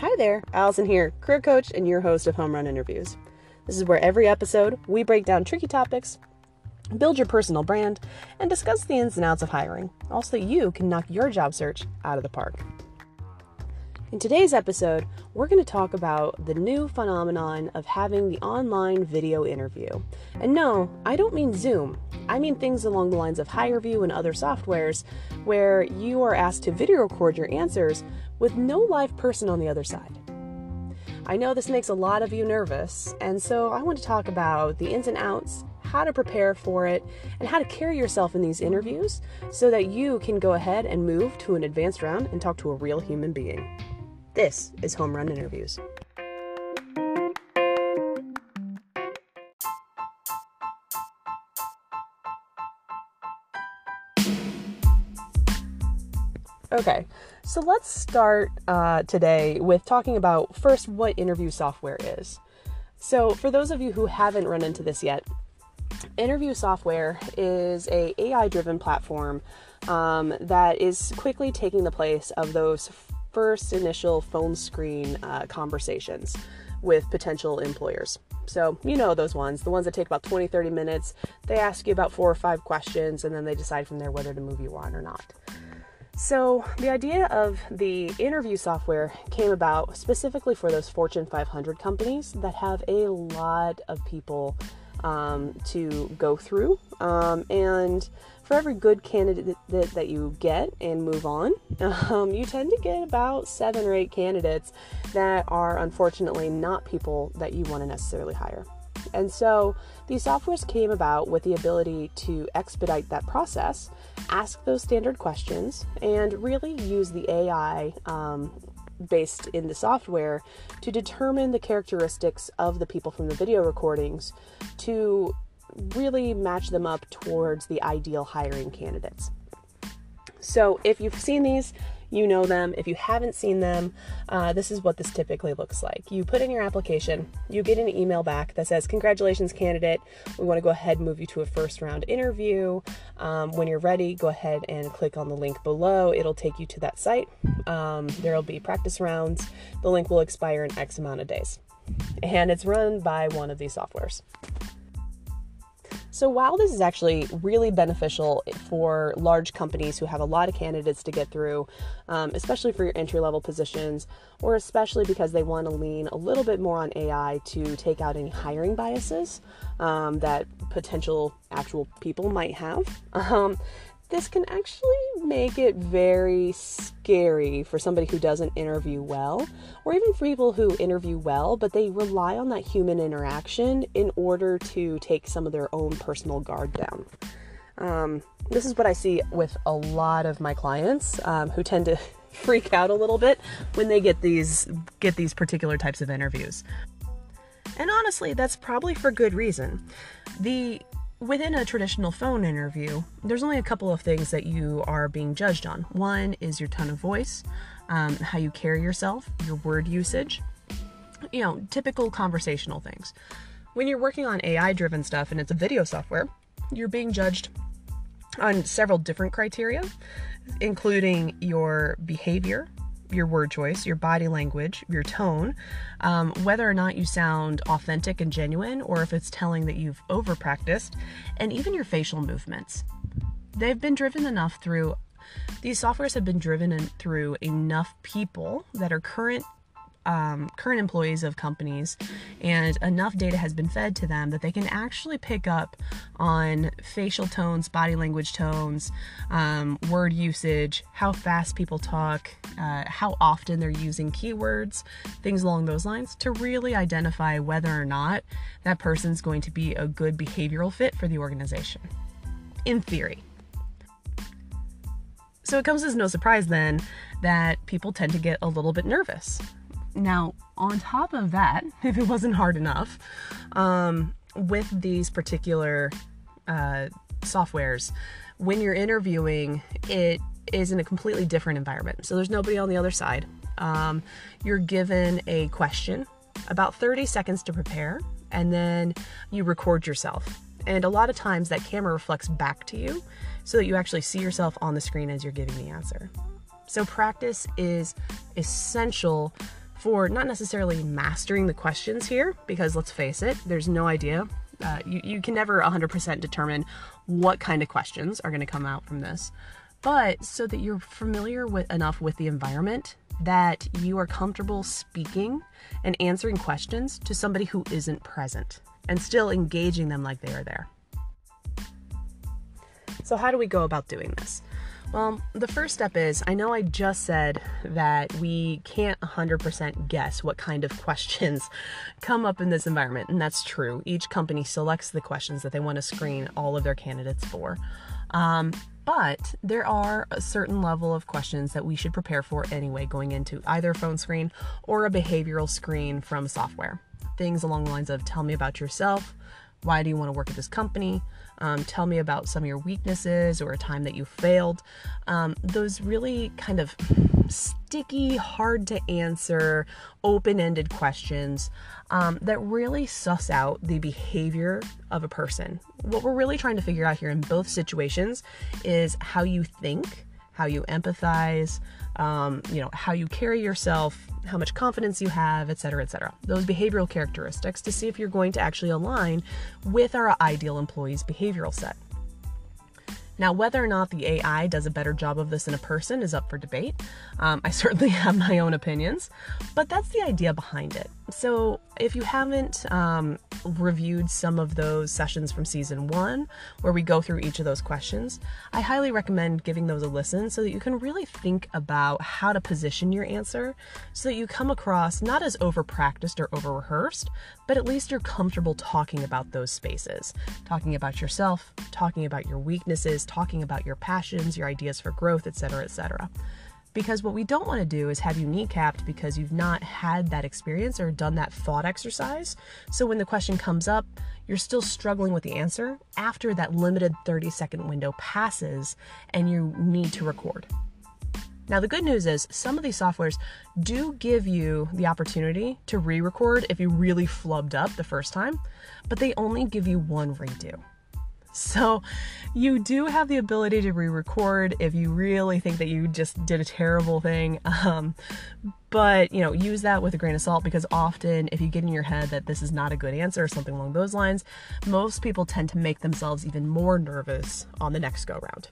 Hi there, Allison here, career coach and your host of Home Run Interviews. This is where every episode we break down tricky topics, build your personal brand, and discuss the ins and outs of hiring, all so that you can knock your job search out of the park. In today's episode, we're going to talk about the new phenomenon of having the online video interview. And no, I don't mean Zoom. I mean things along the lines of HireVue and other softwares where you are asked to video record your answers with no live person on the other side. I know this makes a lot of you nervous, and so I want to talk about the ins and outs, how to prepare for it, and how to carry yourself in these interviews so that you can go ahead and move to an advanced round and talk to a real human being. This is Home Run Interviews. Okay, so let's start uh, today with talking about first what interview software is. So, for those of you who haven't run into this yet, interview software is a AI-driven platform um, that is quickly taking the place of those first initial phone screen uh, conversations with potential employers. So, you know those ones, the ones that take about 20, 30 minutes. They ask you about four or five questions and then they decide from there whether to move you on or not. So, the idea of the interview software came about specifically for those Fortune 500 companies that have a lot of people um, to go through. Um, and for every good candidate that, you get and move on, um, you tend to get about seven or eight candidates that are unfortunately not people that you want to necessarily hire. And so these softwares came about with the ability to expedite that process, ask those standard questions, and really use the AI um, based in the software to determine the characteristics of the people from the video recordings to really match them up towards the ideal hiring candidates. So, if you've seen these, you know them. If you haven't seen them, uh, this is what this typically looks like. You put in your application, you get an email back that says, Congratulations, candidate. We want to go ahead and move you to a first round interview. Um, when you're ready, go ahead and click on the link below. It'll take you to that site. Um, there will be practice rounds. The link will expire in X amount of days. And it's run by one of these softwares. So, while this is actually really beneficial for large companies who have a lot of candidates to get through, um, especially for your entry level positions, or especially because they want to lean a little bit more on AI to take out any hiring biases um, that potential actual people might have, um, this can actually make it very scary for somebody who doesn't interview well, or even for people who interview well, but they rely on that human interaction in order to take some of their own personal guard down. Um, this is what I see with a lot of my clients um, who tend to freak out a little bit when they get these get these particular types of interviews. And honestly, that's probably for good reason. The Within a traditional phone interview, there's only a couple of things that you are being judged on. One is your tone of voice, um, how you carry yourself, your word usage, you know, typical conversational things. When you're working on AI driven stuff and it's a video software, you're being judged on several different criteria, including your behavior, your word choice, your body language, your tone, um, whether or not you sound authentic and genuine, or if it's telling that you've over practiced, and even your facial movements. They've been driven enough through, these softwares have been driven in, through enough people that are current um, current employees of companies, and enough data has been fed to them that they can actually pick up on facial tones, body language tones, um, word usage, how fast people talk, uh, how often they're using keywords, things along those lines to really identify whether or not that person's going to be a good behavioral fit for the organization. In theory. So it comes as no surprise then that people tend to get a little bit nervous now, on top of that, if it wasn't hard enough, um, with these particular uh, softwares, when you're interviewing, it is in a completely different environment. So there's nobody on the other side. Um, you're given a question, about 30 seconds to prepare, and then you record yourself. And a lot of times that camera reflects back to you so that you actually see yourself on the screen as you're giving the answer. So practice is essential for not necessarily mastering the questions here, because let's face it, there's no idea. Uh, you, you can never 100% determine what kind of questions are going to come out from this, but so that you're familiar with enough with the environment that you are comfortable speaking and answering questions to somebody who isn't present and still engaging them like they are there. So, how do we go about doing this? Well, the first step is I know I just said that we can't 100% guess what kind of questions come up in this environment, and that's true. Each company selects the questions that they want to screen all of their candidates for. Um, but there are a certain level of questions that we should prepare for anyway going into either a phone screen or a behavioral screen from software. Things along the lines of tell me about yourself, why do you want to work at this company? Um, tell me about some of your weaknesses or a time that you failed. Um, those really kind of sticky, hard to answer, open ended questions um, that really suss out the behavior of a person. What we're really trying to figure out here in both situations is how you think, how you empathize, um, you know, how you carry yourself, how much confidence you have, et cetera, et cetera. Those behavioral characteristics to see if you're going to actually align with our ideal employee's behavioral set. Now, whether or not the AI does a better job of this in a person is up for debate. Um, I certainly have my own opinions, but that's the idea behind it. So, if you haven't um, reviewed some of those sessions from season one, where we go through each of those questions, I highly recommend giving those a listen so that you can really think about how to position your answer so that you come across not as over practiced or over rehearsed, but at least you're comfortable talking about those spaces, talking about yourself, talking about your weaknesses, talking about your passions, your ideas for growth, etc., etc. Because what we don't want to do is have you kneecapped because you've not had that experience or done that thought exercise. So when the question comes up, you're still struggling with the answer after that limited 30 second window passes and you need to record. Now, the good news is some of these softwares do give you the opportunity to re record if you really flubbed up the first time, but they only give you one redo. So you do have the ability to re record if you really think that you just did a terrible thing. Um, but, you know, use that with a grain of salt because often if you get in your head that this is not a good answer or something along those lines, most people tend to make themselves even more nervous on the next go round.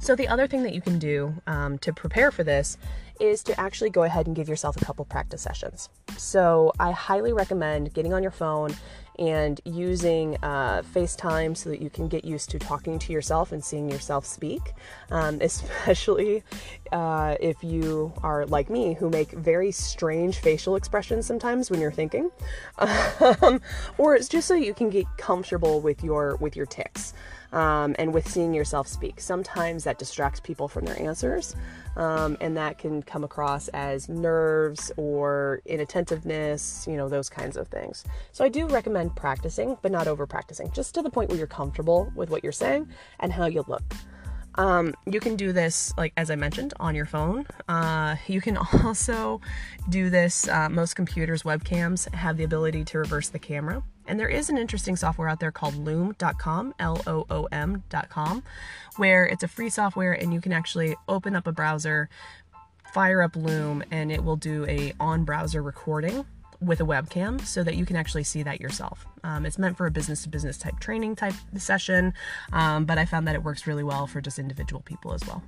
So, the other thing that you can do um, to prepare for this is to actually go ahead and give yourself a couple practice sessions. So, I highly recommend getting on your phone and using uh, FaceTime so that you can get used to talking to yourself and seeing yourself speak, um, especially uh, if you are like me who make very strange facial expressions sometimes when you're thinking, um, or it's just so you can get comfortable with your with your tics um, and with seeing yourself speak. Sometimes that distracts people from their answers, um, and that can come across as nerves or inattentiveness, you know, those kinds of things. So I do recommend practicing, but not over practicing, just to the point where you're comfortable with what you're saying and how you look. Um, you can do this, like as I mentioned, on your phone. Uh, you can also do this. Uh, most computers' webcams have the ability to reverse the camera. And there is an interesting software out there called loom.com, L O O M.com, where it's a free software and you can actually open up a browser, fire up Loom, and it will do a on browser recording with a webcam so that you can actually see that yourself. Um, it's meant for a business to business type training type session, um, but I found that it works really well for just individual people as well.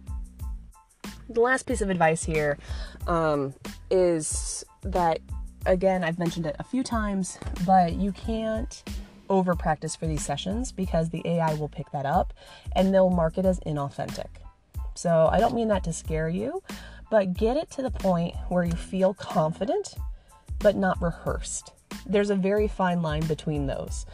The last piece of advice here um, is that, again, I've mentioned it a few times, but you can't over practice for these sessions because the AI will pick that up and they'll mark it as inauthentic. So I don't mean that to scare you, but get it to the point where you feel confident but not rehearsed. There's a very fine line between those.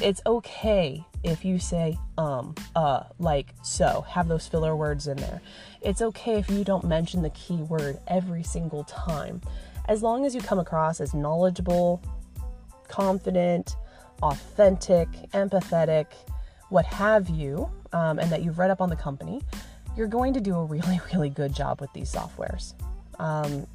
It's okay if you say um, uh, like so, have those filler words in there. It's okay if you don't mention the key word every single time. As long as you come across as knowledgeable, confident, authentic, empathetic, what have you, um, and that you've read up on the company, you're going to do a really, really good job with these softwares. Um,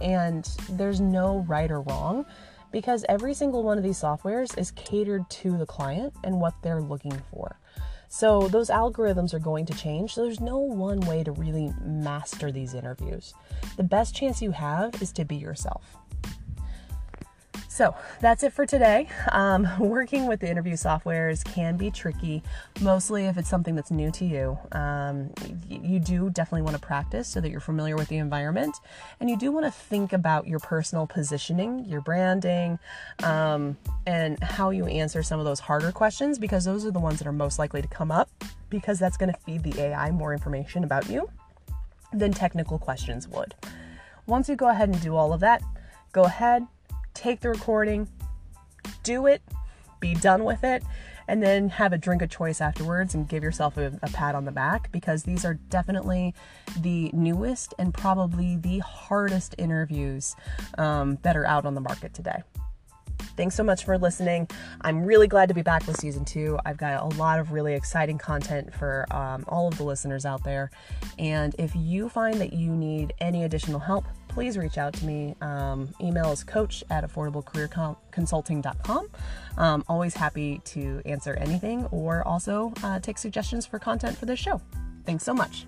and there's no right or wrong because every single one of these softwares is catered to the client and what they're looking for. So those algorithms are going to change. So there's no one way to really master these interviews. The best chance you have is to be yourself. So that's it for today. Um, working with the interview softwares can be tricky, mostly if it's something that's new to you. Um, you do definitely want to practice so that you're familiar with the environment, and you do want to think about your personal positioning, your branding, um, and how you answer some of those harder questions because those are the ones that are most likely to come up because that's going to feed the AI more information about you than technical questions would. Once you go ahead and do all of that, go ahead, take the recording, do it, be done with it, and then have a drink of choice afterwards and give yourself a, a, pat on the back because these are definitely the newest and probably the hardest interviews um, that are out on the market today. Thanks so much for listening. I'm really glad to be back with season two. I've got a lot of really exciting content for um, all of the listeners out there. And if you find that you need any additional help, please reach out to me. Um, email is coach at affordablecareerconsulting.com. Um, always happy to answer anything or also uh, take suggestions for content for this show. Thanks so much.